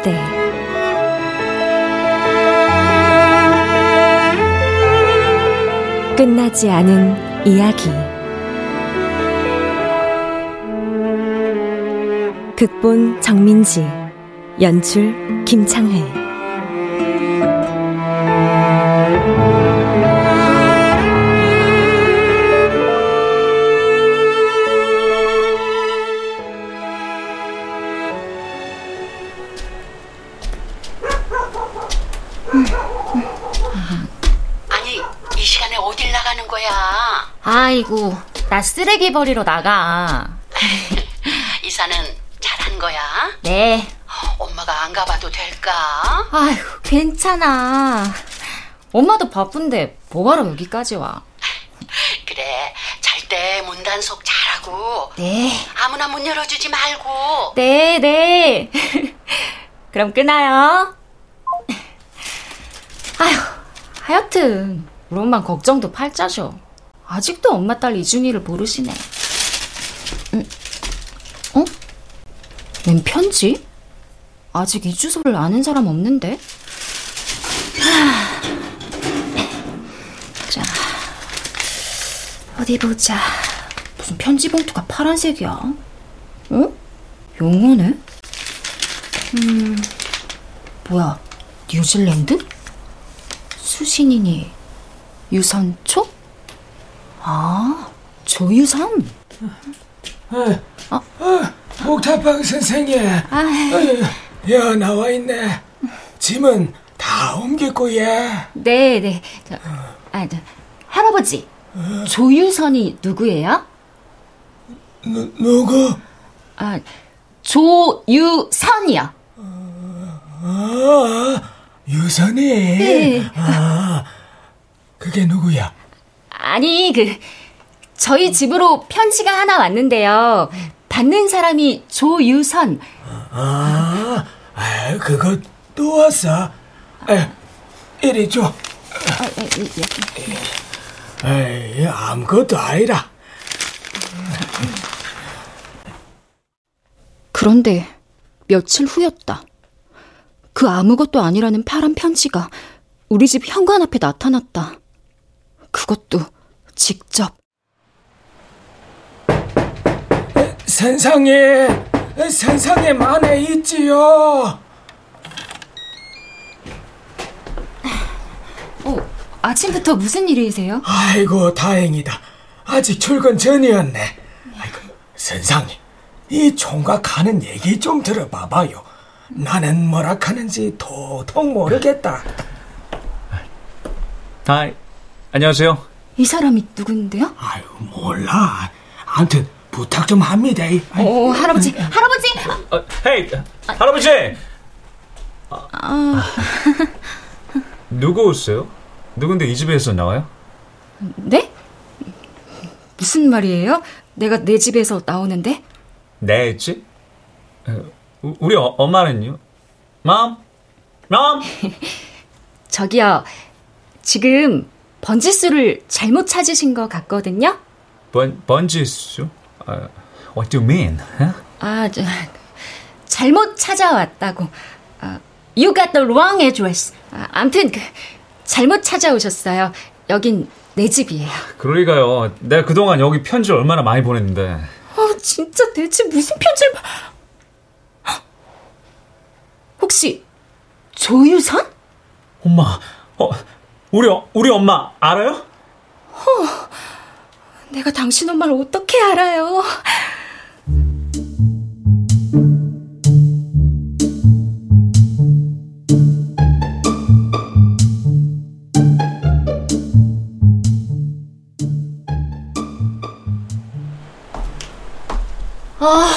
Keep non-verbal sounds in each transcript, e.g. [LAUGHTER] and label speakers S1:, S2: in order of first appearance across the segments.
S1: 무대. 끝나지 않은 이야기. 극본 정민지 연출 김창회
S2: 아이고, 나 쓰레기 버리러 나가. [LAUGHS]
S3: 이사는 잘한 거야?
S2: 네.
S3: 엄마가 안 가봐도 될까?
S2: 아휴, 괜찮아. 엄마도 바쁜데 뭐하러 여기까지 와? [LAUGHS]
S3: 그래, 잘 때 문단속 잘하고.
S2: 네.
S3: 아무나 문 열어주지 말고.
S2: 네, 네. [LAUGHS] 그럼 끊어요. 아휴, 하여튼 우리 엄마 걱정도 팔자셔. 아직도 엄마 딸 이준이를 모르시네. 음, 어? 웬 편지? 아직 이 주소를 아는 사람 없는데? 자, 어디 보자. 무슨 편지 봉투가 파란색이야? 어? 영어네? 음, 뭐야, 뉴질랜드? 수신인이 유선초? 아, 조유선?
S4: 어, 어, 옥탑방 선생님. 아, 야, 나와 있네. 짐은 다 옮겼고, 예.
S2: 네, 네. 저, 아, 저, 할아버지. 어? 조유선이 누구예요?
S4: 누, 누구?
S2: 아, 조유선이요.
S4: 아, 유선이?
S2: 네.
S4: 아, 그게 누구야?
S2: 아니, 그, 저희 집으로 편지가 하나 왔는데요. 받는 사람이 조유선.
S4: 아, 아 그거 또 왔어? 에, 이리 줘. 아, 에이, 아무것도 아니라.
S2: 그런데 며칠 후였다. 그 아무것도 아니라는 파란 편지가 우리 집 현관 앞에 나타났다. 그것도 직접.
S4: 세상에, 세상에 만에 있지요.
S2: 어, 아침부터 무슨 일이세요?
S4: 아이고, 다행이다. 아직 출근 전이었네. 아이고, 선상이, 이 총각 하는 얘기 좀 들어봐봐요. 나는 뭐라 하는지 도통 모르겠다.
S5: 아, 안녕하세요.
S2: 이 사람이 누군데요?
S4: 아유, 몰라. 아무튼 부탁 좀 합니다.
S2: 어, 할아버지, 할아버지!
S5: 어, 헤이, 할아버지! 아, [LAUGHS] 아... 누구세요? 누군데 이 집에서 나와요?
S2: 네? 무슨 말이에요? 내가 내 집에서 나오는데?
S5: 내 집? 우리 어, 엄마는요? 맘? 맘? [LAUGHS]
S2: 저기요, 지금 번지수를 잘못 찾으신 것 같거든요?
S5: 번, 번지수? Uh, what do you mean? Huh?
S2: 아, 저, 잘못 찾아왔다고. Uh, you got the wrong address. 아, 암튼, 그, 잘못 찾아오셨어요. 여긴 내 집이에요.
S5: 그러니까요. 내가 그동안 여기 편지를 얼마나 많이 보냈는데.
S2: 아, 진짜 대체 무슨 편지를. 혹시, 조유선?
S5: 엄마, 어, 우리, 우리 엄마 알아요?
S2: 어, 내가 당신 엄마를 어떻게 알아요? 아,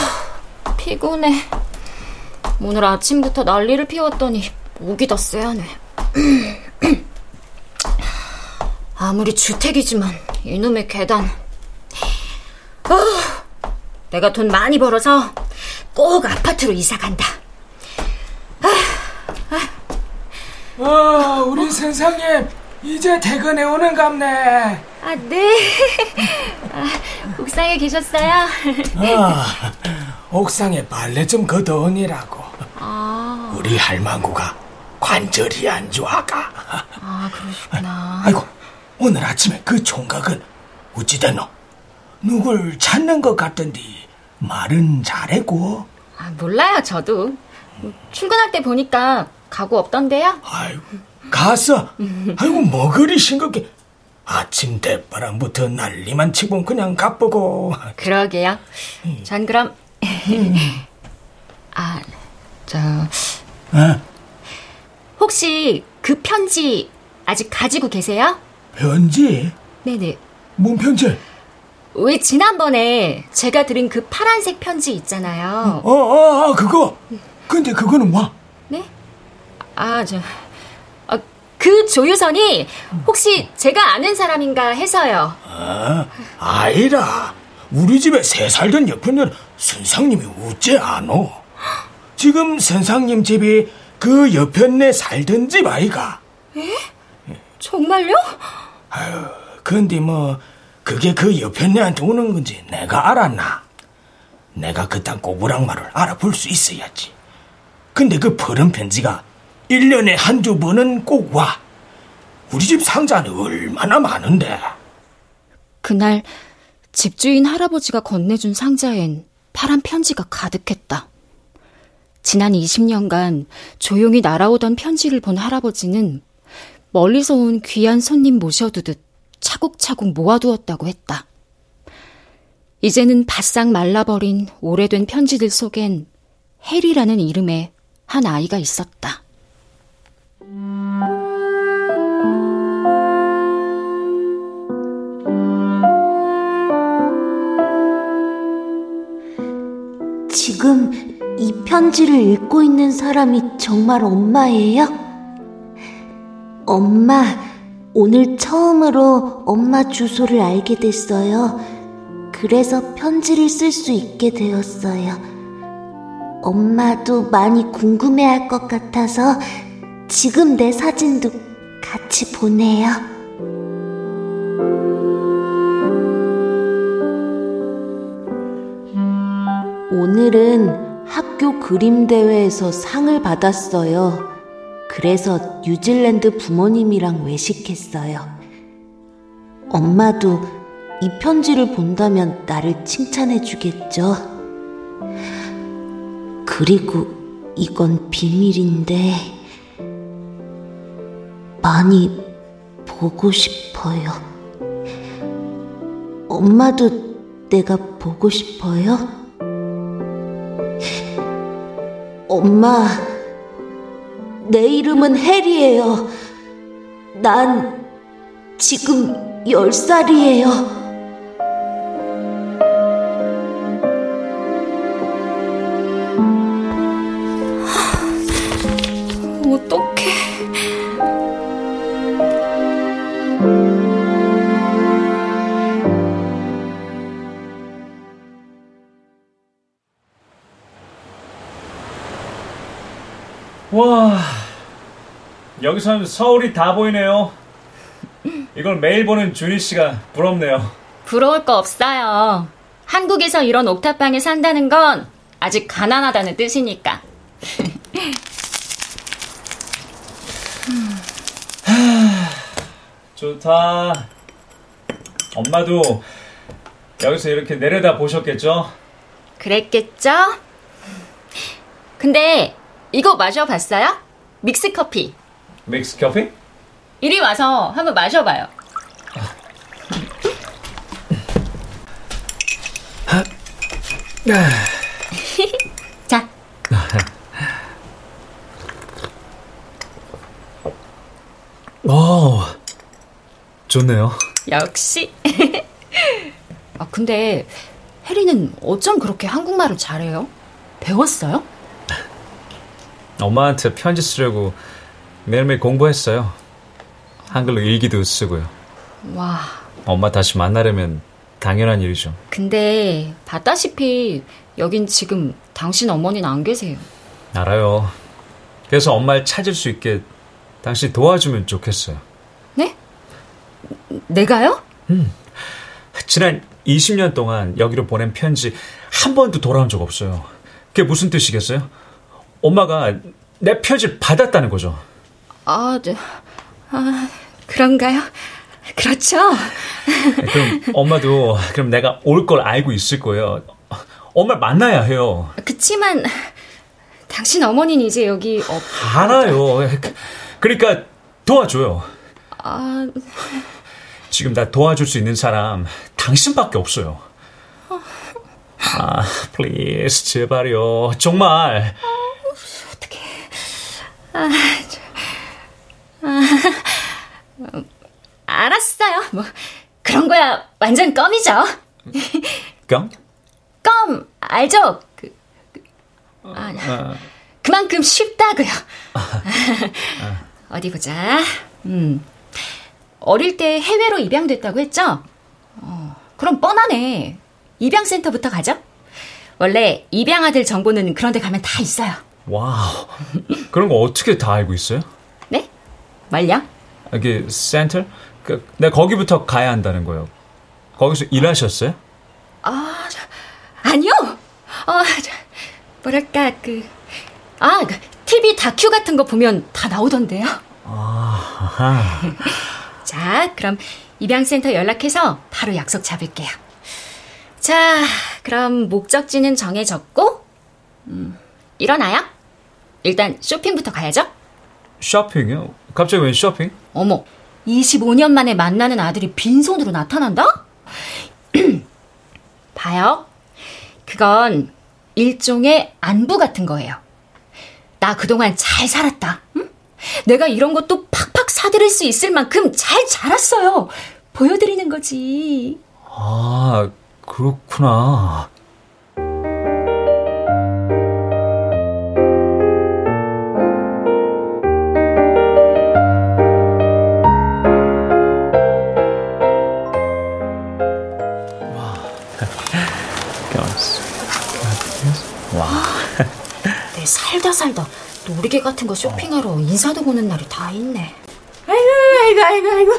S2: 피곤해. 오늘 아침부터 난리를 피웠더니 목이 더 쎄하네. [CLEARS THROAT] 아무리 주택이지만 이놈의 계단. 어, 내가 돈 많이 벌어서 꼭 아파트로 이사 간다.
S4: 아, 아. 어, 우리 선생님 이제 퇴근해 오는 갑네.
S2: 아, 네. 아, 옥상에 계셨어요?
S4: 아, 옥상에 빨래 좀 걷어오니라고.
S2: 아,
S4: 우리 할망구가 관절이 안 좋아가.
S2: 아 그러시구나.
S4: 아이고, 오늘 아침에 그 총각은 어찌 됐노? 누굴 찾는 것 같던데 말은 잘했고.
S2: 아, 몰라요, 저도. 출근할 때 보니까 가구 없던데요?
S4: 아이고, 갔어. 아이고, 뭐 그리 싱겁게. 아침 대바람부터 난리만 치고 그냥 가쁘고.
S2: 그러게요. 전 그럼 [LAUGHS] 아, 저
S4: 어?
S2: 혹시 그 편지 아직 가지고 계세요?
S4: 편지?
S2: 네네.
S4: 뭔 편지?
S2: 왜 지난번에 제가 들은 그 파란색 편지 있잖아요.
S4: 어, 어, 어, 그거. 근데 그거는 뭐?
S2: 네? 아, 저, 아, 그 조유선이 혹시 제가 아는 사람인가 해서요.
S4: 아, 아이라. 우리 집에 새 살던 옆편녀 선상님이 어째 안 오? 지금 선상님 집이 그 옆편네 살던 집 아이가.
S2: 정말요?
S4: 근데 뭐 그게 그 옆편네한테 오는 건지 내가 알았나? 내가 그딴 꼬부랑말을 알아볼 수 있어야지. 근데 그 푸른 편지가 1년에 한두 번은 꼭 와. 우리 집 상자는 얼마나 많은데.
S2: 그날 집주인 할아버지가 건네준 상자엔 파란 편지가 가득했다. 지난 20년간 조용히 날아오던 편지를 본 할아버지는 멀리서 온 귀한 손님 모셔두듯 차곡차곡 모아두었다고 했다. 이제는 바싹 말라버린 오래된 편지들 속엔 해리라는 이름의 한 아이가 있었다.
S6: 지금 이 편지를 읽고 있는 사람이 정말 엄마예요? 엄마, 오늘 처음으로 엄마 주소를 알게 됐어요. 그래서 편지를 쓸 수 있게 되었어요. 엄마도 많이 궁금해 할 것 같아서 지금 내 사진도 같이 보내요. 오늘은 학교 그림 대회에서 상을 받았어요. 그래서 뉴질랜드 부모님이랑 외식했어요. 엄마도 이 편지를 본다면 나를 칭찬해 주겠죠. 그리고 이건 비밀인데 많이 보고 싶어요. 엄마도 내가 보고 싶어요? 엄마, 내 이름은 해리예요. 난 지금 열 살이에요.
S2: 어떡해.
S5: 와, 여기선 서울이 다 보이네요. 이걸 매일 보는 준희 씨가 부럽네요.
S2: 부러울 거 없어요. 한국에서 이런 옥탑방에 산다는 건 아직 가난하다는 뜻이니까. [LAUGHS]
S5: 좋다. 엄마도 여기서 이렇게 내려다 보셨겠죠?
S2: 그랬겠죠? 근데 이거 마셔봤어요? 믹스 커피.
S5: 믹스 커피?
S2: 이리 와서 한번 마셔봐요. [LAUGHS] 자,
S5: 오, 좋네요.
S2: 역시. [LAUGHS] 아, 근데 혜리는 어쩜 그렇게 한국말을 잘해요? 배웠어요?
S5: 엄마한테 편지 쓰려고 매일매일 공부했어요. 한글로 일기도 쓰고요.
S2: 와,
S5: 엄마 다시 만나려면 당연한 일이죠.
S2: 근데 봤다시피 여긴 지금 당신 어머니는 안 계세요.
S5: 알아요. 그래서 엄마를 찾을 수 있게 당신 도와주면 좋겠어요.
S2: 네? 내가요?
S5: 지난 20년 동안 여기로 보낸 편지 한 번도 돌아온 적 없어요. 그게 무슨 뜻이겠어요? 엄마가 내 편지 받았다는 거죠.
S2: 아, 저, 아, 그런가요? 그렇죠.
S5: 그럼 엄마도 그럼 내가 올 걸 알고 있을 거예요. 엄마를 만나야 해요.
S2: 그치만 당신 어머니는 이제 여기 없.
S5: 알아요. 그러니까 도와줘요.
S2: 아,
S5: 지금 나 도와줄 수 있는 사람 당신밖에 없어요. 아, please 제발요. 정말.
S2: 어떻게? 아, 저, 아, 알았어요. 뭐 그런 거야 완전 껌이죠.
S5: 껌?
S2: 껌 알죠? 그, 그 아, 아. 그만큼 쉽다고요. [LAUGHS] 어디 보자. 음. 어릴 때 해외로 입양됐다고 했죠? 어, 그럼 뻔하네. 입양센터부터 가죠? 원래 입양아들 정보는 그런 데 가면 다 있어요.
S5: wow. 그런 거 어떻게 다 알고 있어요?
S2: 네? 말요?
S5: 이게 센터? 그, 내 거기부터 가야 한다는 거예요. 거기서 일하셨어요?
S2: 아, 아니요. 어, 뭐랄까 그 아, 그 TV 다큐 같은 거 보면 다 나오던데요.
S5: 아. [LAUGHS]
S2: 자, 그럼 입양센터 연락해서 바로 약속 잡을게요. 자, 그럼 목적지는 정해졌고, 음, 일어나요? 일단 쇼핑부터 가야죠?
S5: 쇼핑이요? 갑자기 웬 쇼핑?
S2: 어머, 25년 만에 만나는 아들이 빈손으로 나타난다? [CLEARS THROAT] 봐요. 그건 일종의 안부 같은 거예요. 나 그동안 잘 살았다. 응? 내가 이런 것도 팍팍 사드릴 수 있을 만큼 잘 자랐어요. 보여드리는 거지.
S5: 아, 그렇구나.
S2: 와. 내 [LAUGHS] 살다 살다 놀이개 같은 거 쇼핑하러 인사도 보는 날이 다 있네.
S7: 아이고, 아이고, 아이고,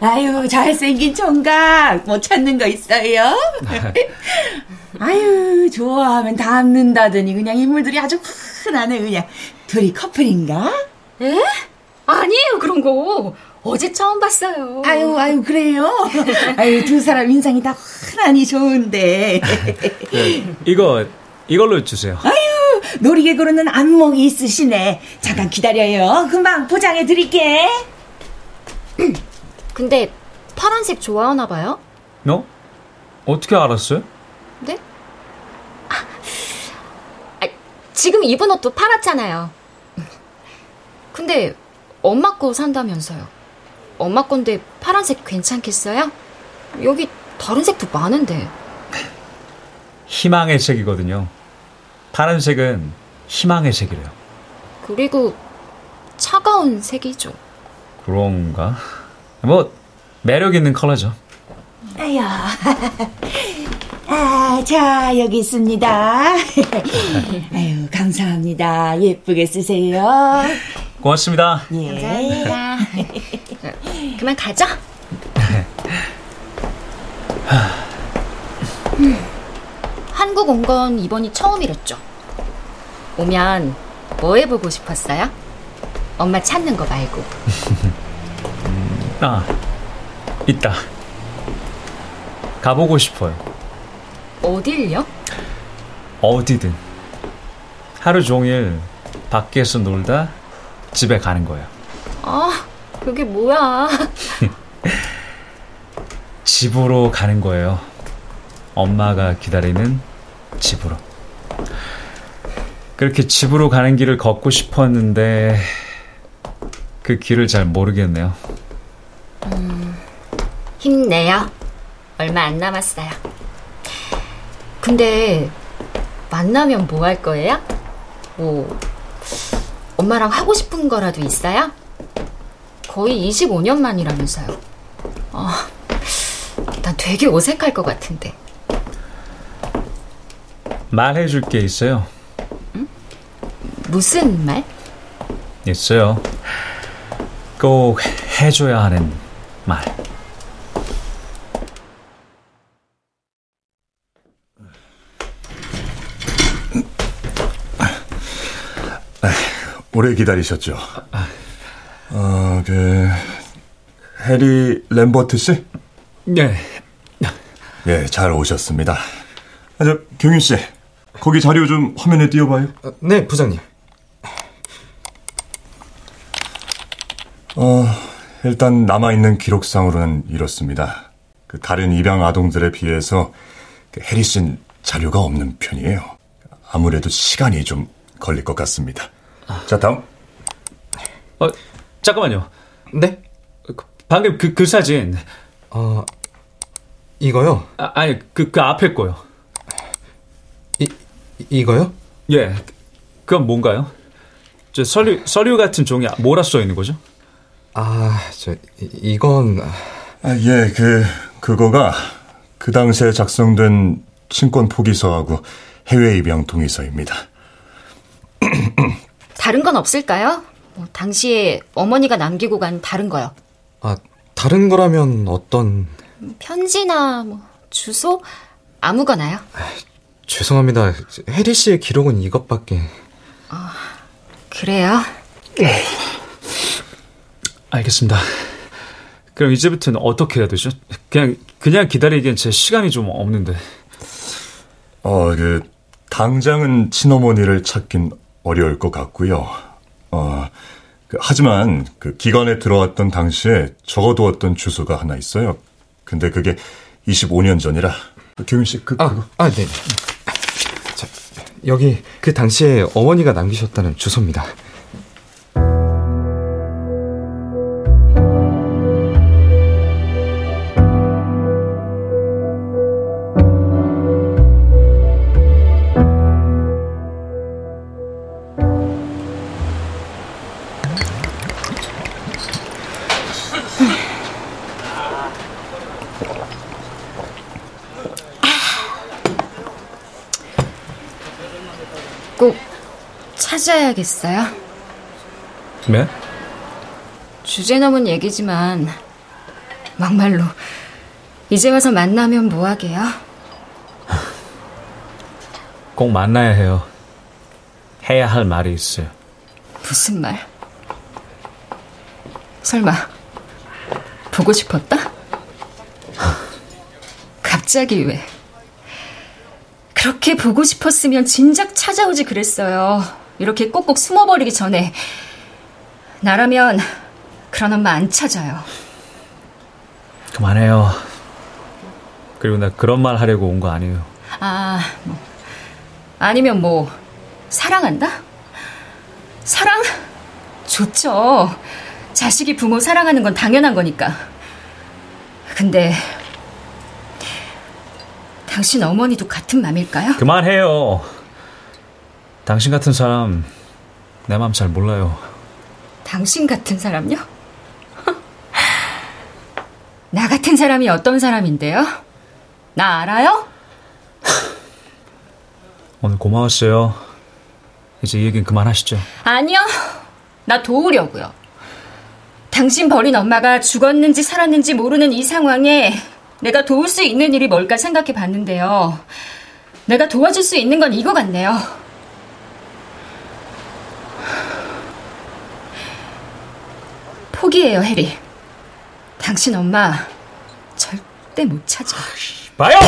S7: 아이고. 아유, 잘생긴 총각. 뭐 찾는 거 있어요? [LAUGHS] 아유, 좋아하면 닮는다더니 그냥 인물들이 아주 흔하네, 그냥. 둘이 커플인가?
S2: 에? 아니에요, 그런 거. 어제 처음 봤어요.
S7: 아유, 아유, 그래요? [LAUGHS] 아유, 두 사람 인상이 다 흔하니 좋은데.
S5: 네, 이거, 이걸로 주세요.
S7: 아유, 놀이개구르는 안목이 있으시네. 잠깐 기다려요. 금방 포장해 드릴게. [CLEARS THROAT]
S2: 근데 파란색 좋아하나 봐요?
S5: 너? 어떻게 알았어요?
S2: 네? 아, 아, 지금 입은 옷도 파랗잖아요. 근데 엄마 거 산다면서요. 엄마 건데 파란색 괜찮겠어요? 여기 다른 색도 많은데.
S5: 희망의 색이거든요. 파란색은 희망의 색이래요.
S2: 그리고 차가운 색이죠.
S5: 그런가? 뭐 매력 있는 컬러죠.
S7: 아유, [LAUGHS] 아, 자 여기 있습니다. [LAUGHS] 아유, 감사합니다. 예쁘게 쓰세요.
S5: 고맙습니다.
S2: 예. 감사합니다. [LAUGHS] 그만 가자. 한국 온 건 이번이 처음이랬죠. 오면 뭐 해보고 싶었어요? 엄마 찾는 거 말고.
S5: 아, 있다. 가보고 싶어요.
S2: 어딜요?
S5: 어디든. 하루 종일 밖에서 놀다 집에 가는 거예요.
S2: 아, 그게 뭐야? [LAUGHS]
S5: 집으로 가는 거예요. 엄마가 기다리는 집으로. 그렇게 집으로 가는 길을 걷고 싶었는데 그 길을 잘 모르겠네요.
S2: 음, 힘내요. 얼마 안 남았어요. 근데 만나면 뭐 할 거예요? 뭐 엄마랑 하고 싶은 거라도 있어요? 거의 25년 만이라면서요. 아, 난 되게 어색할 것 같은데.
S5: 말해줄 게 있어요.
S2: 응? 무슨 말?
S5: 있어요. 꼭 해줘야 하는 말.
S8: 오래 기다리셨죠? 어, 그 해리 램버트 씨?
S5: 네.
S8: 예, 잘 오셨습니다. 아, 저 경윤 씨, 거기 자료 좀 화면에 띄워봐요.
S9: 네, 부장님.
S8: 어, 일단 남아있는 기록상으로는 이렇습니다. 그 다른 입양 아동들에 비해서 그 해리 씨는 자료가 없는 편이에요. 아무래도 시간이 좀 걸릴 것 같습니다. 자, 다음.
S5: 어, 잠깐만요.
S9: 네?
S5: 방금 그, 그 사진.
S9: 어, 이거요?
S5: 아, 아니, 그, 그 앞에 거요.
S9: 이, 이거요?
S5: 예. 그건 뭔가요? 저 서류, 서류 같은 종이 뭐라 써 있는 거죠?
S9: 아, 저, 이, 이건.
S8: 아, 예, 그, 그거가 그 당시에 작성된 친권 포기서하고 해외 입양 동의서입니다.
S2: 다른 건 없을까요? 뭐, 당시에 어머니가 남기고 간 다른 거요.
S9: 아, 다른 거라면 어떤.
S2: 편지나 뭐 주소 아무거나요.
S9: 죄송합니다. 해리 씨의 기록은 이것밖에.
S2: 아, 그래요?
S5: 알겠습니다. 그럼 이제부터는 어떻게 해야 되죠? 그냥 그냥 기다리기엔 제 시간이 좀 없는데.
S8: 어, 그 당장은 친어머니를 찾긴 어려울 것 같고요. 어, 그, 하지만 그 기관에 들어왔던 당시에 적어두었던 주소가 하나 있어요. 근데 그게 25년 전이라. 교윤 씨, 그,
S9: 아,
S8: 그거.
S9: 아, 네. 자, 여기 그 당시에 어머니가 남기셨다는 주소입니다.
S2: 찾아야겠어요.
S5: 네?
S2: 주제 넘은 얘기지만 막말로 이제 와서 만나면 뭐하게요?
S5: 꼭 만나야 해요. 해야 할 말이 있어요.
S2: 무슨 말? 설마 보고 싶었다? 갑자기 왜? 그렇게 보고 싶었으면 진작 찾아오지 그랬어요. 이렇게 꼭꼭 숨어버리기 전에 나라면 그런 엄마 안 찾아요.
S5: 그만해요. 그리고 나 그런 말 하려고 온 거 아니에요.
S2: 아, 뭐. 아니면 뭐, 사랑한다? 사랑? 좋죠. 자식이 부모 사랑하는 건 당연한 거니까. 근데, 당신 어머니도 같은 맘일까요?
S5: 그만해요. 당신 같은 사람 내 마음 잘 몰라요.
S2: 당신 같은 사람요? [LAUGHS] 나 같은 사람이 어떤 사람인데요? 나 알아요?
S5: 오늘 고마웠어요. 이제 이 얘기는 그만하시죠.
S2: 아니요. 나 도우려고요. 당신 버린 엄마가 죽었는지 살았는지 모르는 이 상황에 내가 도울 수 있는 일이 뭘까 생각해 봤는데요. 내가 도와줄 수 있는 건 이거 같네요. 포기해요, 해리. 당신 엄마 절대 못 찾아.
S5: 봐요!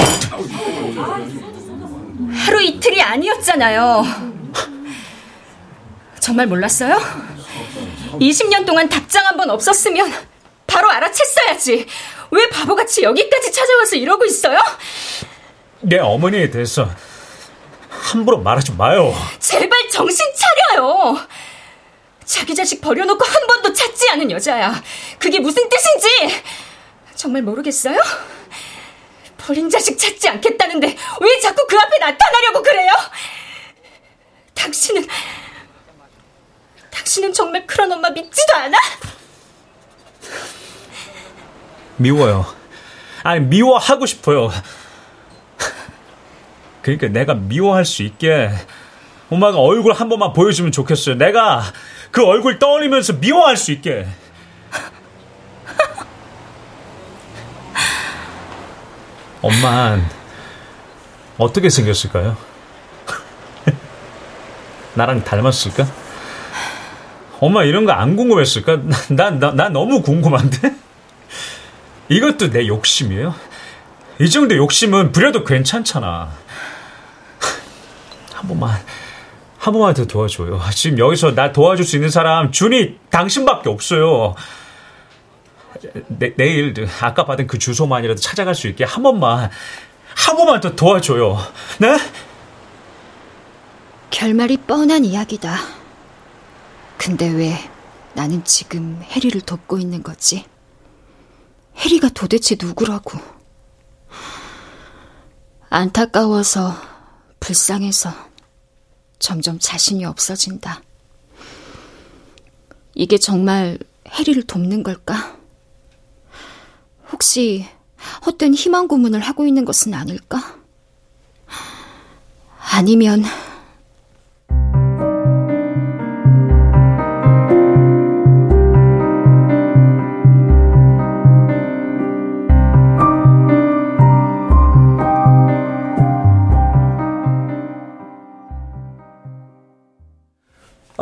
S2: 하루 이틀이 아니었잖아요. 정말 몰랐어요? 20년 동안 답장 한 번 없었으면 바로 알아챘어야지. 왜 바보같이 여기까지 찾아와서 이러고 있어요?
S5: 내 어머니에 대해서 함부로 말하지 마요.
S2: 제발 정신 차려요. 자기 자식 버려놓고 한 번도 찾지 않은 여자야. 그게 무슨 뜻인지 정말 모르겠어요? 버린 자식 찾지 않겠다는데 왜 자꾸 그 앞에 나타나려고 그래요? 당신은 당신은 정말 그런 엄마 믿지도 않아?
S5: 미워요. 아니 미워하고 싶어요. 그러니까 내가 미워할 수 있게 엄마가 얼굴 한 번만 보여주면 좋겠어요. 내가 그 얼굴 떠올리면서 미워할 수 있게. 엄만 어떻게 생겼을까요? 나랑 닮았을까? 엄마 이런 거 안 궁금했을까? 난, 난, 난 너무 궁금한데? 이것도 내 욕심이에요? 이 정도 욕심은 부려도 괜찮잖아. 한 번만, 한 번만 더 도와줘요. 지금 여기서 나 도와줄 수 있는 사람, 준이 당신밖에 없어요. 내, 내일 아까 받은 그 주소만이라도 찾아갈 수 있게 한 번만, 한 번만 더 도와줘요. 네?
S2: 결말이 뻔한 이야기다. 근데 왜 나는 지금 해리를 돕고 있는 거지? 해리가 도대체 누구라고? 안타까워서, 불쌍해서, 점점 자신이 없어진다. 이게 정말 해리를 돕는 걸까? 혹시 헛된 희망 고문을 하고 있는 것은 아닐까? 아니면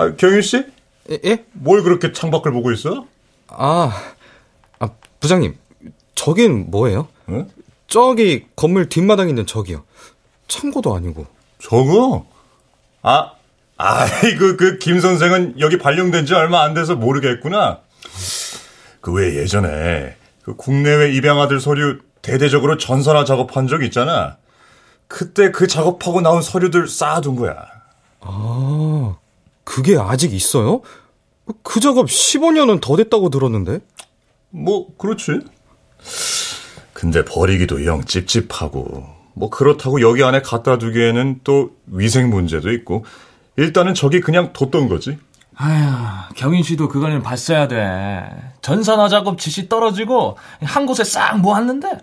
S8: 아, 경윤 씨?
S9: 예? 예?
S8: 뭘 그렇게 창밖을 보고 있어?
S9: 아, 아 부장님, 저긴 뭐예요?
S8: 응?
S9: 저기 건물 뒷마당에 있는 저기요. 창고도 아니고.
S8: 저거? 아, 아이고, 그, 김 선생은 여기 발령된 지 얼마 안 돼서 모르겠구나. 그 왜 예전에 그 국내외 입양아들 서류 대대적으로 전산화 작업한 적 있잖아. 그때 그 작업하고 나온 서류들 쌓아둔 거야.
S9: 아, 그게 아직 있어요? 그 작업 15년은 더 됐다고 들었는데?
S8: 뭐, 그렇지. 근데 버리기도 영 찝찝하고, 뭐 그렇다고 여기 안에 갖다 두기에는 또 위생 문제도 있고, 일단은 저기 그냥 뒀던 거지.
S10: 아휴, 경인 씨도 그걸 봤어야 돼. 전산화 작업 지시 떨어지고, 한 곳에 싹 모았는데,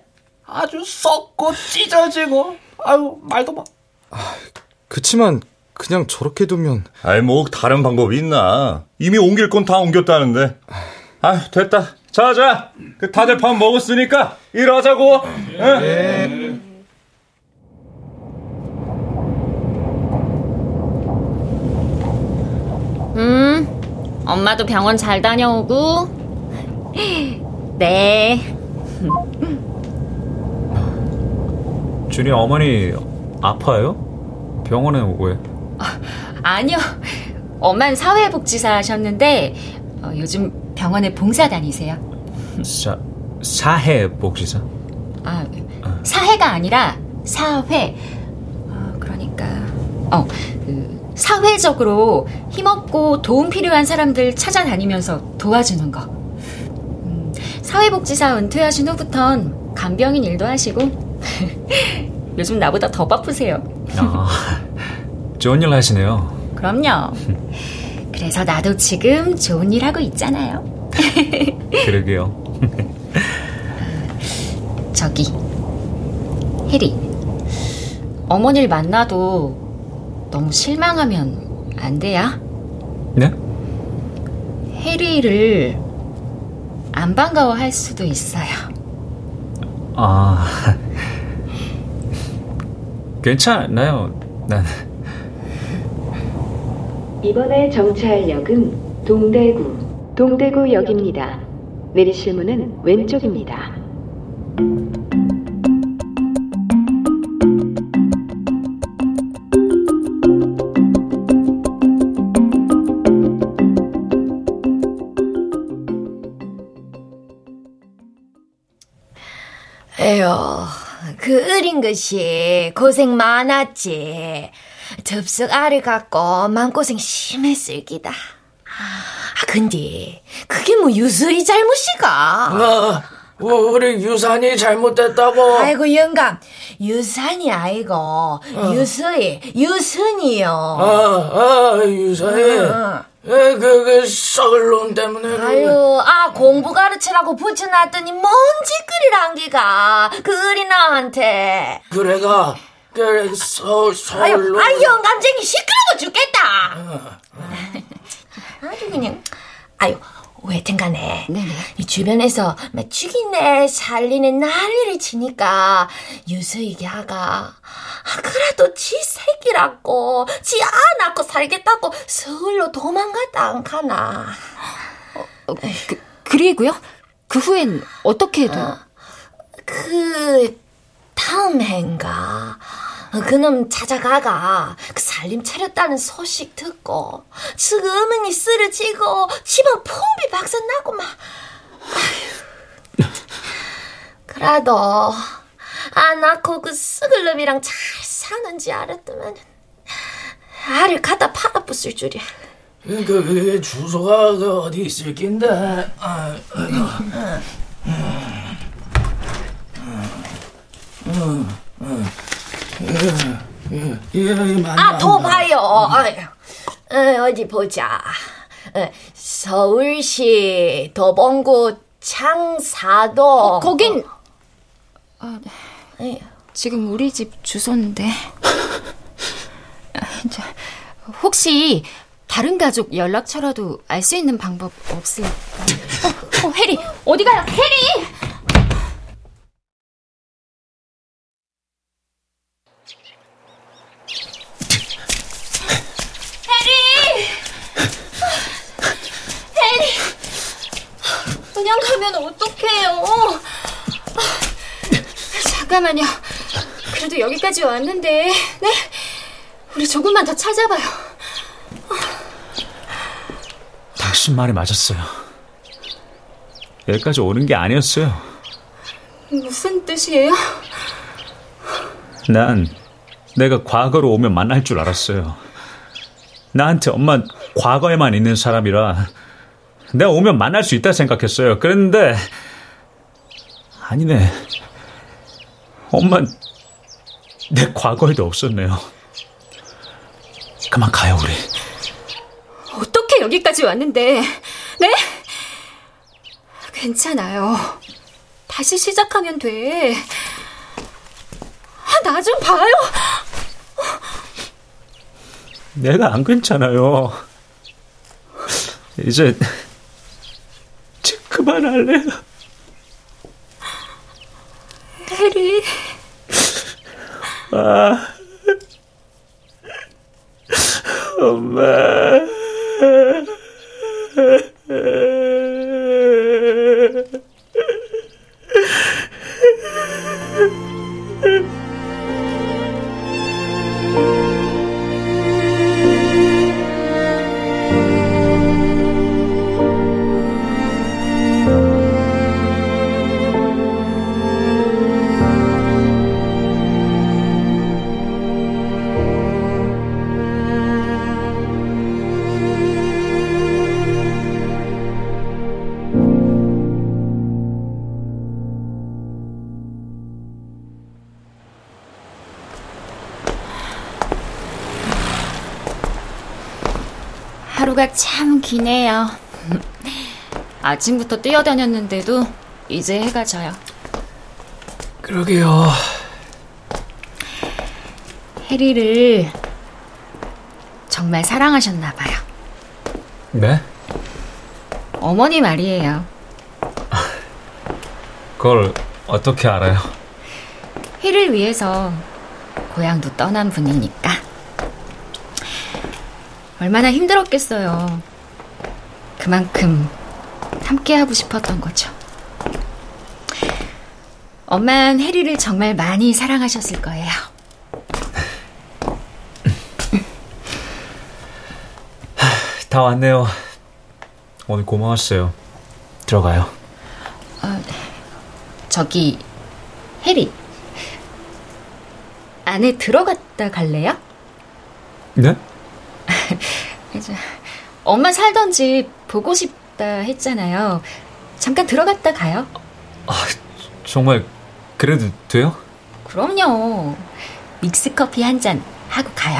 S10: 아주 썩고 찢어지고, 아유, 말도 마.
S9: 아, 그치만, 그냥 저렇게 두면.
S8: 아이, 뭐, 다른 방법이 있나. 이미 옮길 건 다 옮겼다는데. 아, 됐다. 자, 자. 그 다들 밥 먹었으니까 일하자고. 네.
S2: 음, 엄마도 병원 잘 다녀오고. 네.
S5: 준이 어머니 아파요? 병원에 왜? [LAUGHS]
S2: 아니요. 엄만 사회복지사 하셨는데 어, 요즘 병원에 봉사 다니세요.
S5: 사 사회복지사?
S2: 아 사회가 아니라 사회. 어, 그러니까 어 그, 사회적으로 힘없고 도움 필요한 사람들 찾아다니면서 도와주는 거. 음, 사회복지사 은퇴하신 후부턴 간병인 일도 하시고 [LAUGHS] 요즘 나보다 더 바쁘세요.
S5: 아, 좋은 일 하시네요.
S2: 그럼요. 그래서 나도 지금 좋은 일 하고 있잖아요. [LAUGHS]
S5: 그러게요.
S2: 저기, 혜리. 어머니를 만나도 너무 실망하면 안 돼요?
S5: 네?
S2: 혜리를 안 반가워할 수도 있어요.
S5: 아, [LAUGHS] 괜찮나요? 난.
S1: 이번에 정차할 역은 동대구, 동대구역입니다. 내리실 문은 왼쪽입니다.
S11: 에휴, 그 어린 것이 고생 많았지. 접속 아래 갖고 마음고생 심했을 기다. 아, 근데 그게 뭐 유수이 잘못이가?
S4: 어, 우리 유산이 잘못됐다고.
S11: 아이고 영감, 유산이 아니고 어. 유수이, 유순이요.
S4: 아, 아, 유산이. 응. 에, 그, 그, 썩을 놈 때문에.
S11: 아유, 아, 공부 가르치라고 붙여놨더니 뭔 짓거리를 한 기가. 그 어린 아한테.
S4: 그래가, 그, 서, 서,
S11: 아유, 아유, 영감쟁이 시끄러워 죽겠다. 아주 그냥, 아유, 왜든간에 이 주변에서 막 죽이네 살리네 난리를 치니까 유수이게 하가 아, 그래도 지 새끼라고 지 아 낳고 살겠다고 서울로 도망갔다 안 가나
S2: 어, 그, 그리고요? 그 후엔 어떻게 돼?
S11: 어, 그 다음 해인가. 어, 그놈 찾아가가 그 살림 차렸다는 소식 듣고 지금 어머니 쓰러지고 집안 풍비 박산나고 막. 아휴. 그래도 안 낳고 그 썩을 놈이랑 잘 사는지 알았더만 알을 갖다 팔아 부술 줄이야.
S10: 그, 그, 그 주소가 그 어디 있을 낀데? 아, 아이고. 음, 음, 음. 예, 예, 예, 많이
S11: 아, 더. 봐요. 어, 어디 보자. 어, 서울시 도봉구 창사도.
S2: 어, 거긴 아,
S11: 예.
S2: 지금 우리 집 주소인데. 아, 저, 혹시 다른 가족 연락처라도 알 수 있는 방법 없을까? 어, 어, 해리 어디 가요? 해리!
S11: 해리! 해리! 그냥 가면 어떡해요?
S2: 잠깐만요. 그래도 여기까지 왔는데, 네? 우리 조금만 더 찾아봐요.
S5: 당신 말이 맞았어요. 여기까지 오는 게 아니었어요.
S2: 무슨 뜻이에요?
S5: 난 내가 과거로 오면 만날 줄 알았어요. 나한테 엄마 과거에만 있는 사람이라 내가 오면 만날 수 있다 생각했어요. 그랬는데 아니네. 엄마 내 과거에도 없었네요. 그만 가요 우리.
S2: 어떻게 여기까지 왔는데, 네? 괜찮아요. 다시 시작하면 돼. 아, 나 좀 봐요.
S5: 내가 안 괜찮아요. 이제 그만할래요.
S2: 해리.
S5: 아, 엄마.
S2: 하루가 참 기네요. [LAUGHS] 아침부터 뛰어다녔는데도 이제 해가 져요.
S10: 그러게요.
S2: 해리를 정말 사랑하셨나 봐요.
S5: 네?
S2: 어머니 말이에요. [LAUGHS]
S5: 그걸 어떻게 알아요?
S2: 해를 위해서 고향도 떠난 분이니까. 얼마나 힘들었겠어요. 그만큼 함께하고 싶었던 거죠. 엄만 해리를 정말 많이 사랑하셨을 거예요.
S5: 다 왔네요. 오늘 고마웠어요. 들어가요.
S2: 어, 저기 해리 안에 들어갔다 갈래요?
S5: 네?
S2: 이제 엄마 살던 집 보고 싶다 했잖아요. 잠깐 들어갔다 가요.
S5: 정말 그래도 돼요?
S2: 그럼요. 믹스 커피 한 잔 하고 가요.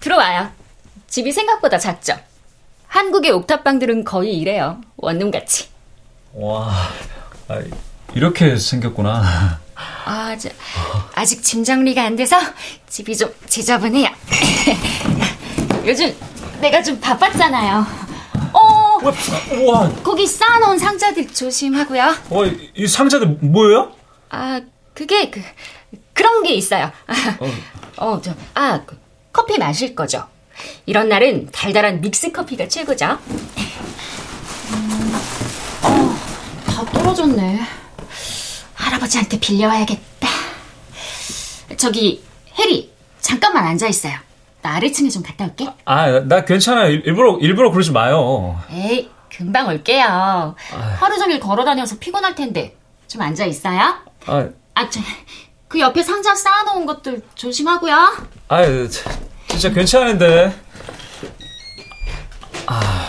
S2: 들어와요. 집이 생각보다 작죠? 한국의 옥탑방들은 거의 이래요. 원룸같이.
S5: 와, 아, 이렇게 생겼구나.
S2: 아, 저, 아직 짐 정리가 안 돼서 집이 좀 지저분해요. [COUGHS] 요즘 내가 좀 바빴잖아요. 어,
S5: 와,
S2: 거기 쌓아놓은 상자들 조심하고요.
S5: 와, 이 상자들 뭐예요?
S2: 아, 그게 그 그런 게 있어요. 어, [LAUGHS] 저, 아, 그, 커피 마실 거죠. 이런 날은 달달한 믹스 커피가 최고죠. 음, 어, 다 떨어졌네. 할아버지한테 빌려와야겠다. 저기 해리, 잠깐만 앉아 있어요. 나 아래층에 좀 갔다 올게.
S5: 아, 나 괜찮아. 일- 일부러 일부러 그러지 마요.
S2: 에이, 금방 올게요. 하루 종일 걸어 다녀서 피곤할 텐데 좀 앉아 있어요.
S5: 아,
S2: 아, 저, 그 옆에 상자 쌓아놓은 것들 조심하고요.
S5: 아, 진짜 괜찮은데. 아.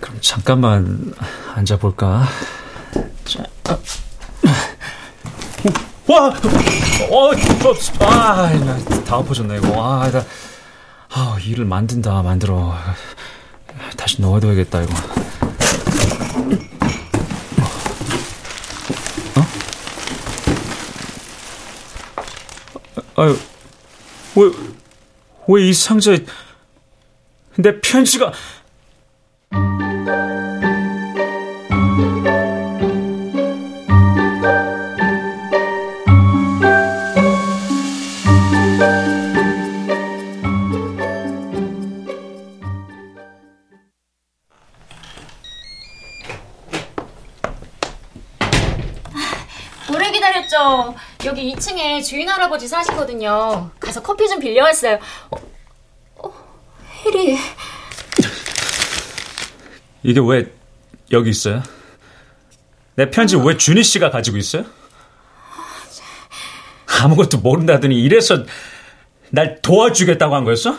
S5: 그럼 잠깐만 앉아 볼까? 자. 아. 와, 어, 저, 아, 나다 엎어졌네 이거. 아, 나, 아, 일을 만든다 만들어. 다시 넣어둬야겠다 이거. 아유, 왜, 왜 이 상자에 내 편지가.
S2: 할아버지 사시거든요. 가서 커피 좀 빌려왔어요. 어, 어, 해리.
S5: 이게 왜 여기 있어요? 내 편지 왜 준희 씨가 가지고 있어요? 아무것도 모른다더니 이래서 날 도와주겠다고 한 거였어?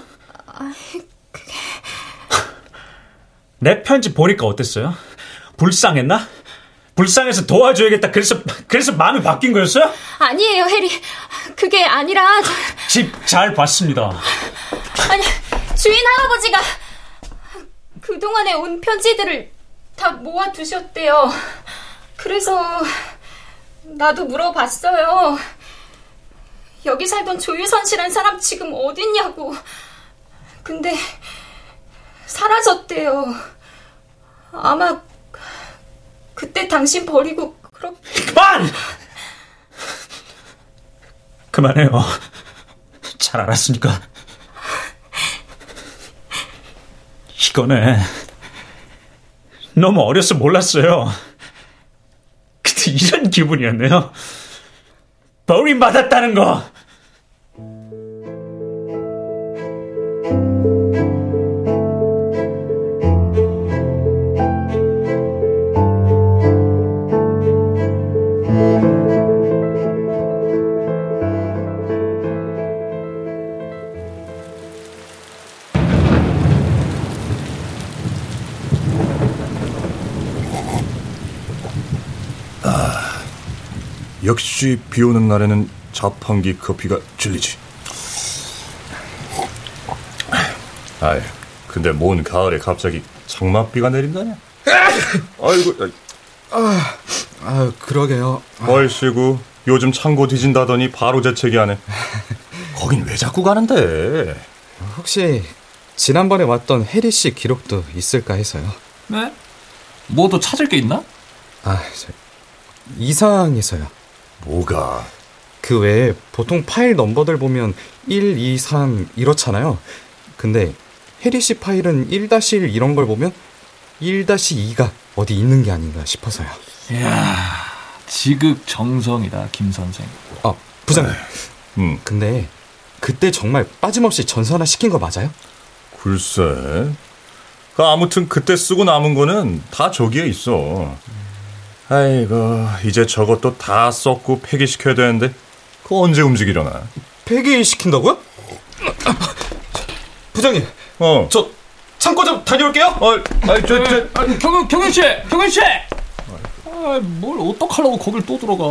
S5: 내 편지 보니까 어땠어요? 불쌍했나? 불쌍해서 도와줘야겠다. 그래서 그래서 마음이 바뀐 거였어요?
S2: 아니에요, 해리. 그게 아니라 저-
S5: 집잘 봤습니다.
S2: 아니 주인 할아버지가 그동안에 온 편지들을 다 모아 두셨대요. 그래서 나도 물어봤어요. 여기 살던 조유선 씨란 사람 지금 어딨냐고. 근데 사라졌대요. 아마 그때 당신 버리고 그렇게
S5: 그만! 그만해요. 잘 알았으니까. 이거네. 너무 어려서 몰랐어요. 근데 이런 기분이었네요. 버림받았다는 거.
S8: 역시 비 오는 날에는 자판기 커피가 질리지. 아이, 근데 뭔 가을에 갑자기 장맛비가 내린다냐? 아이고, 아이,
S9: 아, 아 그러게요.
S8: 얼씨구 요즘 창고 뒤진다더니 바로 재채기 하네. 거긴 왜 자꾸 가는데?
S9: 혹시 지난번에 왔던 혜리 씨 기록도 있을까 해서요.
S10: 네? 뭐또 찾을 게 있나?
S9: 아, 저, 이상해서요.
S8: 뭐가?
S9: 그 외에 보통 파일 넘버들 보면 1, 2, 3 이렇잖아요. 근데 혜리 씨 파일은 1-1 이런 걸 보면 1-2가 어디 있는 게 아닌가 싶어서요.
S10: 이야, 지극정성이다, 김 선생.
S9: 아, 부장님.
S8: 음,
S9: 근데 그때 정말 빠짐없이 전산화 시킨 거 맞아요?
S8: 글쎄. 그 아무튼 그때 쓰고 남은 거는 다 저기에 있어. 아이고, 이제 저것도 다 썼고 폐기시켜야 되는데, 그거 언제 움직이려나?
S9: 폐기 시킨다고요? 부장님,
S8: 어.
S9: 저 창고 좀 다녀올게요.
S8: 어, 아이, 저, 저,
S10: 아, 경윤, 경윤 씨! 경윤 씨! 아, 뭘 어떡하려고 거길 또 들어가.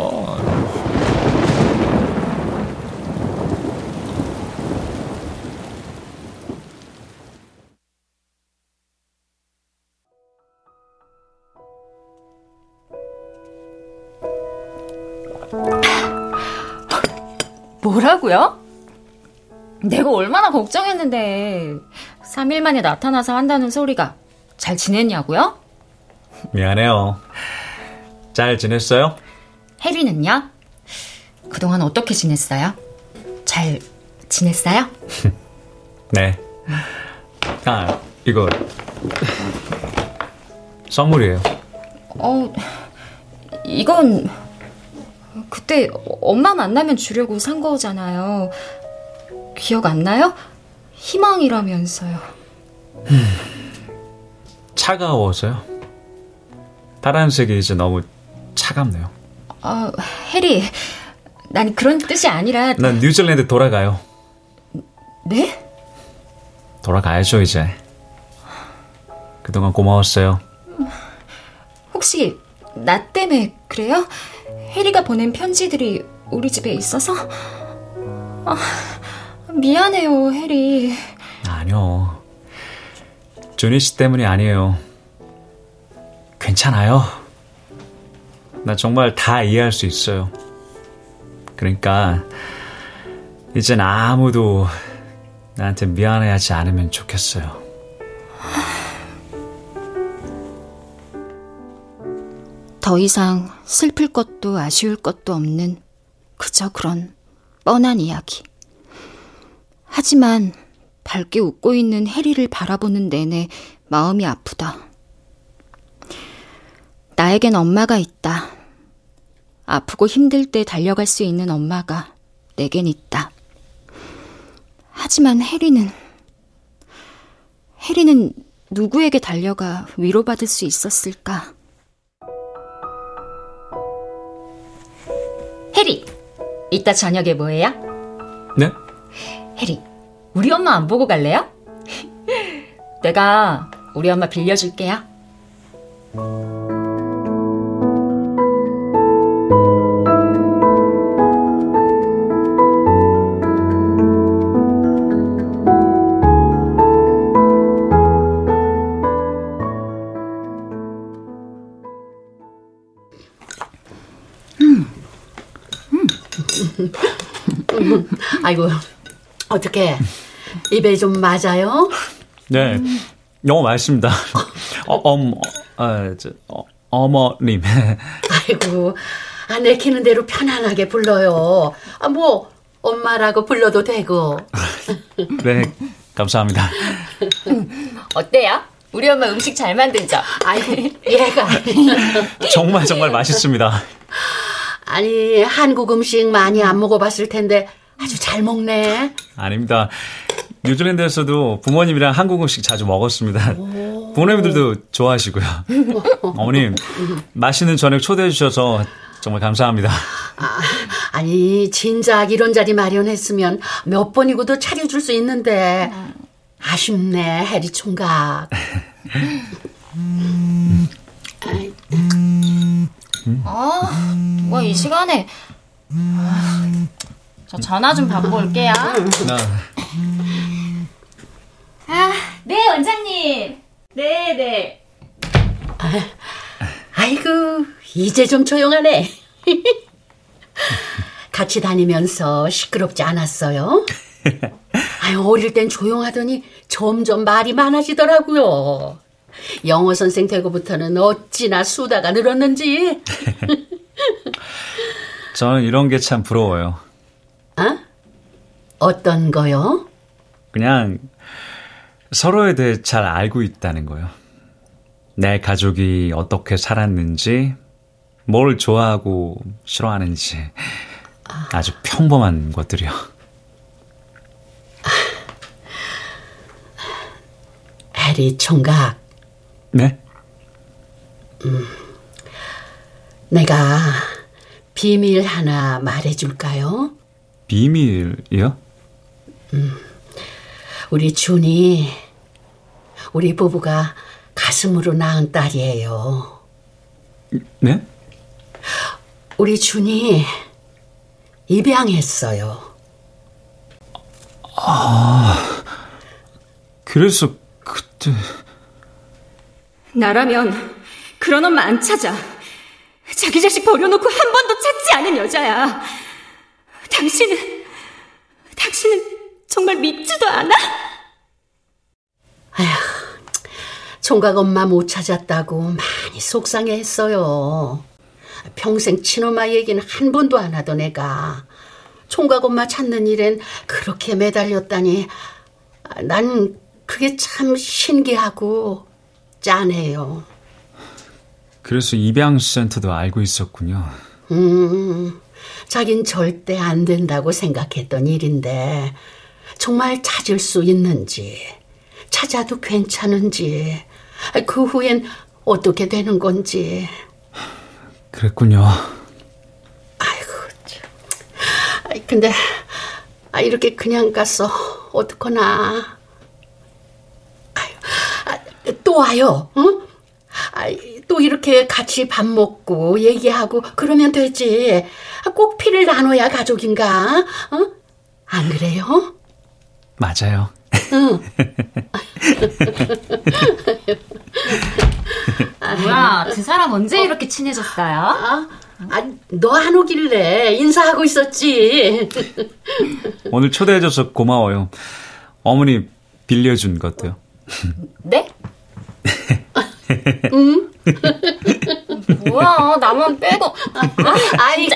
S2: 뭐라고요? 내가 얼마나 걱정했는데 3일 만에 나타나서 한다는 소리가 잘 지냈냐고요?
S5: 미안해요. 잘 지냈어요?
S2: 혜리는요? 그동안 어떻게 지냈어요? 잘 지냈어요? [LAUGHS]
S5: 네. 아, 이거 선물이에요.
S2: 어, 이건 그때 엄마 만나면 주려고 산 거잖아요. 기억 안 나요? 희망이라면서요.
S5: 차가워서요. 파란색이 이제 너무 차갑네요.
S2: 아, 해리, 난 그런 뜻이 아니라.
S5: 난 뉴질랜드 돌아가요.
S2: 네?
S5: 돌아가야죠, 이제. 그동안 고마웠어요.
S2: 혹시 나 때문에 그래요? 해리가 보낸 편지들이 우리 집에 있어서? 아, 미안해요, 해리.
S5: 아니요. 준희 씨 때문이 아니에요. 괜찮아요. 나 정말 다 이해할 수 있어요. 그러니까 이젠 아무도 나한테 미안해하지 않으면 좋겠어요.
S2: 더 이상 슬플 것도 아쉬울 것도 없는 그저 그런 뻔한 이야기. 하지만 밝게 웃고 있는 해리를 바라보는 내내 마음이 아프다. 나에겐 엄마가 있다. 아프고 힘들 때 달려갈 수 있는 엄마가 내겐 있다. 하지만 해리는, 해리는 누구에게 달려가 위로받을 수 있었을까? 해리, 이따 저녁에 뭐해요?
S5: 네?
S2: 해리, 우리 엄마 안 보고 갈래요? [LAUGHS] 내가 우리 엄마 빌려줄게요. [LAUGHS]
S3: 아이고, 어떻게 입에 좀 맞아요?
S5: 네, 너무 맛있습니다. [LAUGHS] 어, 엄, 어, 저, 어, 어머님. [LAUGHS]
S3: 아이고, 아, 내키는 대로 편안하게 불러요. 아, 뭐, 엄마라고 불러도 되고.
S5: 네, 감사합니다.
S2: 어때요? 우리 엄마 음식 잘 만들죠?
S3: 아이고, 얘가.
S5: 정말 정말 맛있습니다.
S3: 아니, 한국 음식 많이 안 먹어봤을 텐데 아주 잘 먹네.
S5: 아닙니다. 뉴질랜드에서도 부모님이랑 한국 음식 자주 먹었습니다. 부모님들도 좋아하시고요. [LAUGHS] 어머님, 맛있는 저녁 초대해 주셔서 정말 감사합니다.
S3: 아, 아니, 진작 이런 자리 마련했으면 몇 번이고도 차려줄 수 있는데 아쉽네, 해리 총각. [LAUGHS]
S2: 아, 뭐이 시간에. 저 전화 좀 받고 올게요. 아, 네, 원장님. 네, 네.
S3: 아, 아이고, 이제 좀 조용하네. [LAUGHS] 같이 다니면서 시끄럽지 않았어요? [LAUGHS] 아유, 어릴 땐 조용하더니 점점 말이 많아지더라고요. 영어 선생 되고부터는 어찌나 수다가 늘었는지. [LAUGHS]
S5: 저는 이런 게 참 부러워요.
S3: 어? 어떤 거요?
S5: 그냥 서로에 대해 잘 알고 있다는 거요. 내 가족이 어떻게 살았는지, 뭘 좋아하고 싫어하는지, 아주 평범한 것들이요.
S3: 해리 총각.
S5: 네?
S3: 음, 내가 비밀 하나 말해줄까요?
S5: 비밀이요?
S3: 음, 우리 준이, 우리 부부가 가슴으로 낳은 딸이에요.
S5: 네?
S3: 우리 준이 입양했어요.
S5: 아, 그래서 그때.
S12: 나라면 그런 엄마 안 찾아. 자기 자식 버려놓고 한 번도 찾지 않은 여자야. 당신은 정말 믿지도 않아?
S3: 아휴, 총각 엄마 못 찾았다고 많이 속상해 했어요. 평생 친엄마 얘기는 한 번도 안 하던 애가 총각 엄마 찾는 일엔 그렇게 매달렸다니 난 그게 참 신기하고 짠해요.
S5: 그래서 입양센터도 알고 있었군요.
S3: 음, 자긴 절대 안 된다고 생각했던 일인데 정말 찾을 수 있는지 찾아도 괜찮은지 그 후엔 어떻게 되는 건지
S5: 그랬군요.
S3: 아이고 참. 근데 아, 이렇게 그냥 가서 어떡하나 또 와요 응? 아, 또 이렇게 같이 밥 먹고 얘기하고 그러면 되지 아, 꼭 피를 나눠야 가족인가 어? 안 그래요?
S5: 맞아요.
S3: 응. [LAUGHS]
S2: 뭐야, 두 사람 언제 이렇게 친해졌어요?
S3: 아, 너안 오길래 인사하고 있었지. [LAUGHS]
S5: 오늘 초대해줘서 고마워요. 어머니 빌려준 것도요.
S2: 네?
S3: 응?
S2: 뭐야, 나만 빼고. 아,
S3: 아니.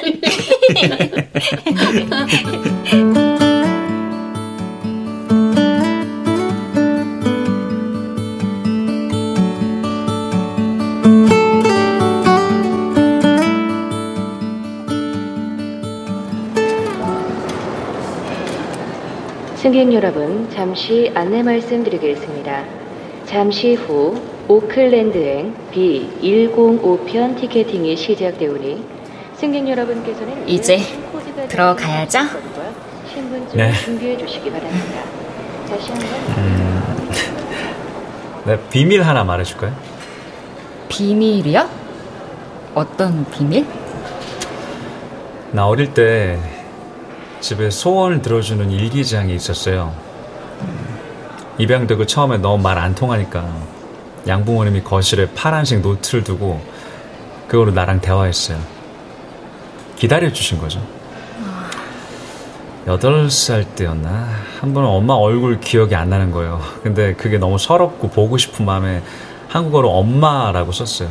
S1: 승객 여러분, 잠시 안내 말씀드리겠습니다. 잠시 후 오클랜드행 B105편 티켓팅이 시작되오니 승객 여러분께서는
S2: 이제 들어가야죠?
S1: 신분증
S5: 네.
S1: 준비해 주시기 바랍니다. 다시 한번 [LAUGHS]
S5: 네, 비밀 하나 말해 줄까요?
S2: 비밀이요? 어떤 비밀?
S5: 나 어릴 때 집에 소원을 들어주는 일기장이 있었어요. 입양되고 처음에 너무 말 안 통하니까 양부모님이 거실에 파란색 노트를 두고 그거로 나랑 대화했어요. 기다려주신 거죠. 여덟 살 때였나? 한 번은 엄마 얼굴 기억이 안 나는 거예요. 근데 그게 너무 서럽고 보고 싶은 마음에 한국어로 엄마라고 썼어요.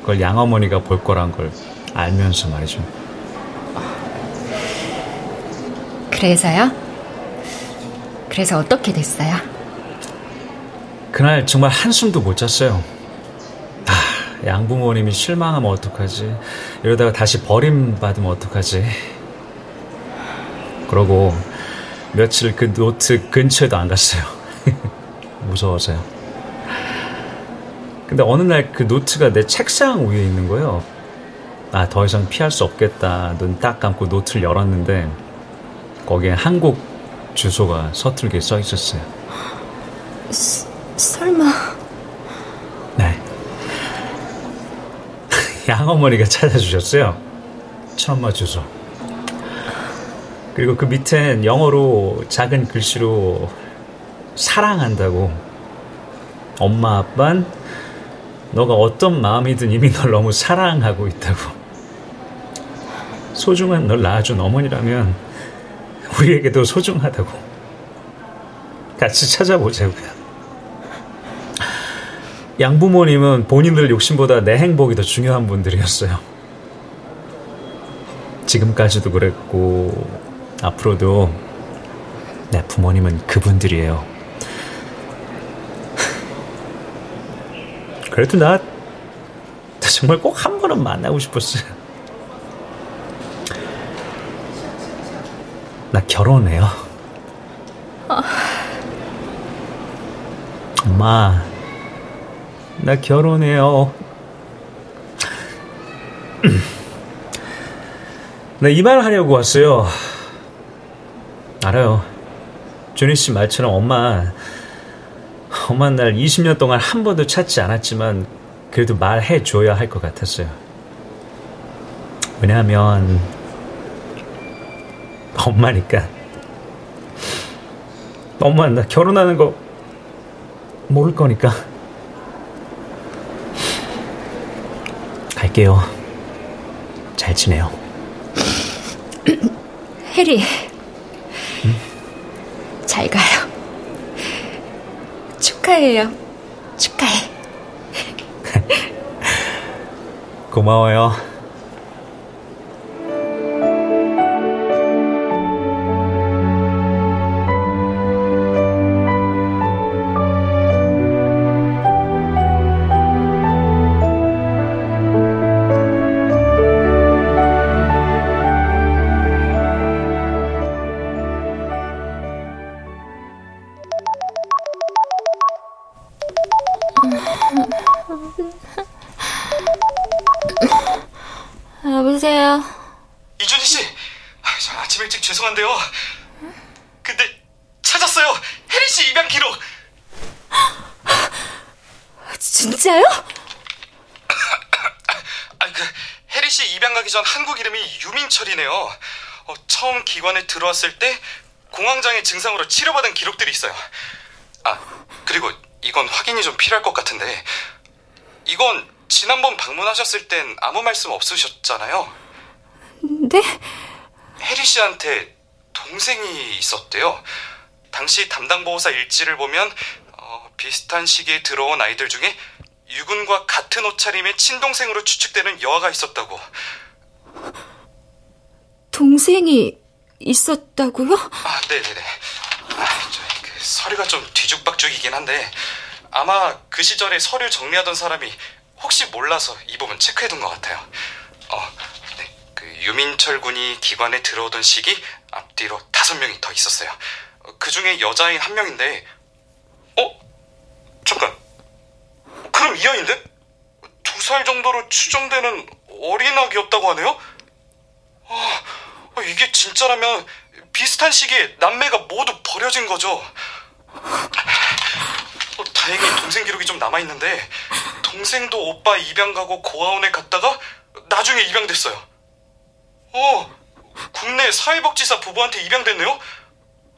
S5: 그걸 양어머니가 볼 거란 걸 알면서 말이죠.
S2: 그래서요? 그래서 어떻게 됐어요?
S5: 그날 정말 한숨도 못 잤어요. 아, 양부모님이 실망하면 어떡하지? 이러다가 다시 버림받으면 어떡하지? 그러고 며칠 그 노트 근처에도 안 갔어요. [LAUGHS] 무서워서요. 근데 어느 날 그 노트가 내 책상 위에 있는 거예요. 아, 더 이상 피할 수 없겠다. 눈 딱 감고 노트를 열었는데 거기에 한국 주소가 서툴게 써 있었어요.
S2: 스, 설마
S5: 네. [LAUGHS] 양어머니가 찾아주셨어요. 친엄마 주소. 그리고 그 밑엔 영어로 작은 글씨로 사랑한다고. 엄마 아빤 너가 어떤 마음이든 이미 널 너무 사랑하고 있다고. 소중한 널 낳아준 어머니라면 우리에게도 소중하다고. 같이 찾아보자고요. 양부모님은 본인들 욕심보다 내 행복이 더 중요한 분들이었어요. 지금까지도 그랬고, 앞으로도 내 부모님은 그분들이에요. 그래도 나, 나 정말 꼭 한 번은 만나고 싶었어요. 나 결혼해요. 엄마, 나 결혼해요. 나 [CLEARS THROAT] 이 말 하려고 왔어요. 알아요. 준희 씨 말처럼 엄마, 엄마 날 20년 동안 한 번도 찾지 않았지만 그래도 말해줘야 할 것 같았어요. 왜냐하면 엄마니까. 엄마 나 결혼하는 거 모를 거니까. 갈게요. 잘 지내요.
S2: 해리. 잘 가요.
S12: 축하해요.
S2: 축하해.
S5: 고마워요.
S9: 들어왔을 때 공황장애 증상으로 치료받은 기록들이 있어요. 아, 그리고 이건 확인이 좀 필요할 것 같은데 이건 지난번 방문하셨을 땐 아무 말씀 없으셨잖아요.
S12: 네?
S9: 혜리 씨한테 동생이 있었대요. 당시 담당 보호사 일지를 보면 어, 비슷한 시기에 들어온 아이들 중에 유군과 같은 옷차림의 친동생으로 추측되는 여아가 있었다고.
S12: 동생이 있었다고요?
S9: 아, 네네네. 아, 저, 그 서류가 좀 뒤죽박죽이긴 한데 아마 그 시절에 서류 정리하던 사람이 혹시 몰라서 이 부분 체크해둔 것 같아요. 어, 네. 그 유민철 군이 기관에 들어오던 시기 앞뒤로 다섯 명이 더 있었어요. 어, 그 중에 여자인 한 명인데, 어? 잠깐. 그럼 이 아이인데? 두 살 정도로 추정되는 어린 아기였다고 하네요? 아, 아, 이게 진짜라면 비슷한 시기에 남매가 모두 버려진 거죠. 어, 다행히 동생 기록이 좀 남아있는데 동생도 오빠 입양 가고 고아원에 갔다가 나중에 입양됐어요. 어, 국내 사회복지사 부부한테 입양됐네요?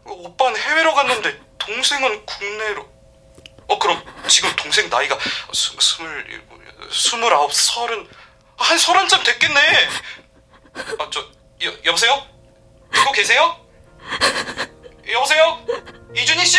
S9: 오빠는 해외로 갔는데 동생은 국내로. 어, 그럼 지금 동생 나이가 스, 스물, 스물아홉, 서른, 한 서른쯤 됐겠네. 아, 저, 여, 여보세요? 듣고 계세요? 여보세요? 이준희 씨!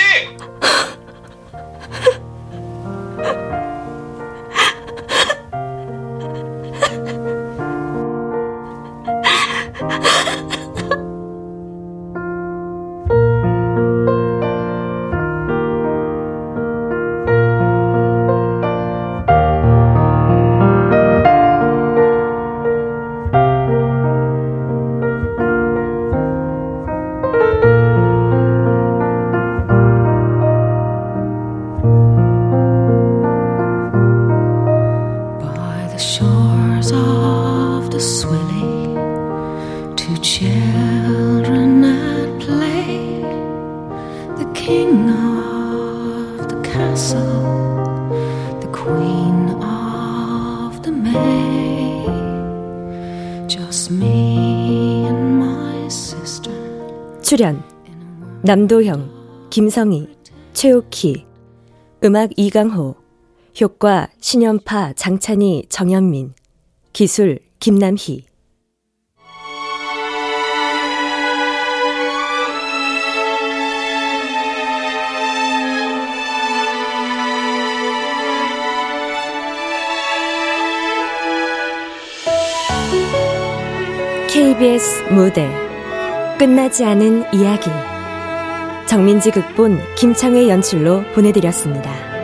S13: 남도형, 김성희, 최옥희, 음악 이강호, 효과 신연파 장찬희 정현민, 기술 김남희. KBS 무대 끝나지 않은 이야기 정민지 극본 김창회 연출로 보내드렸습니다.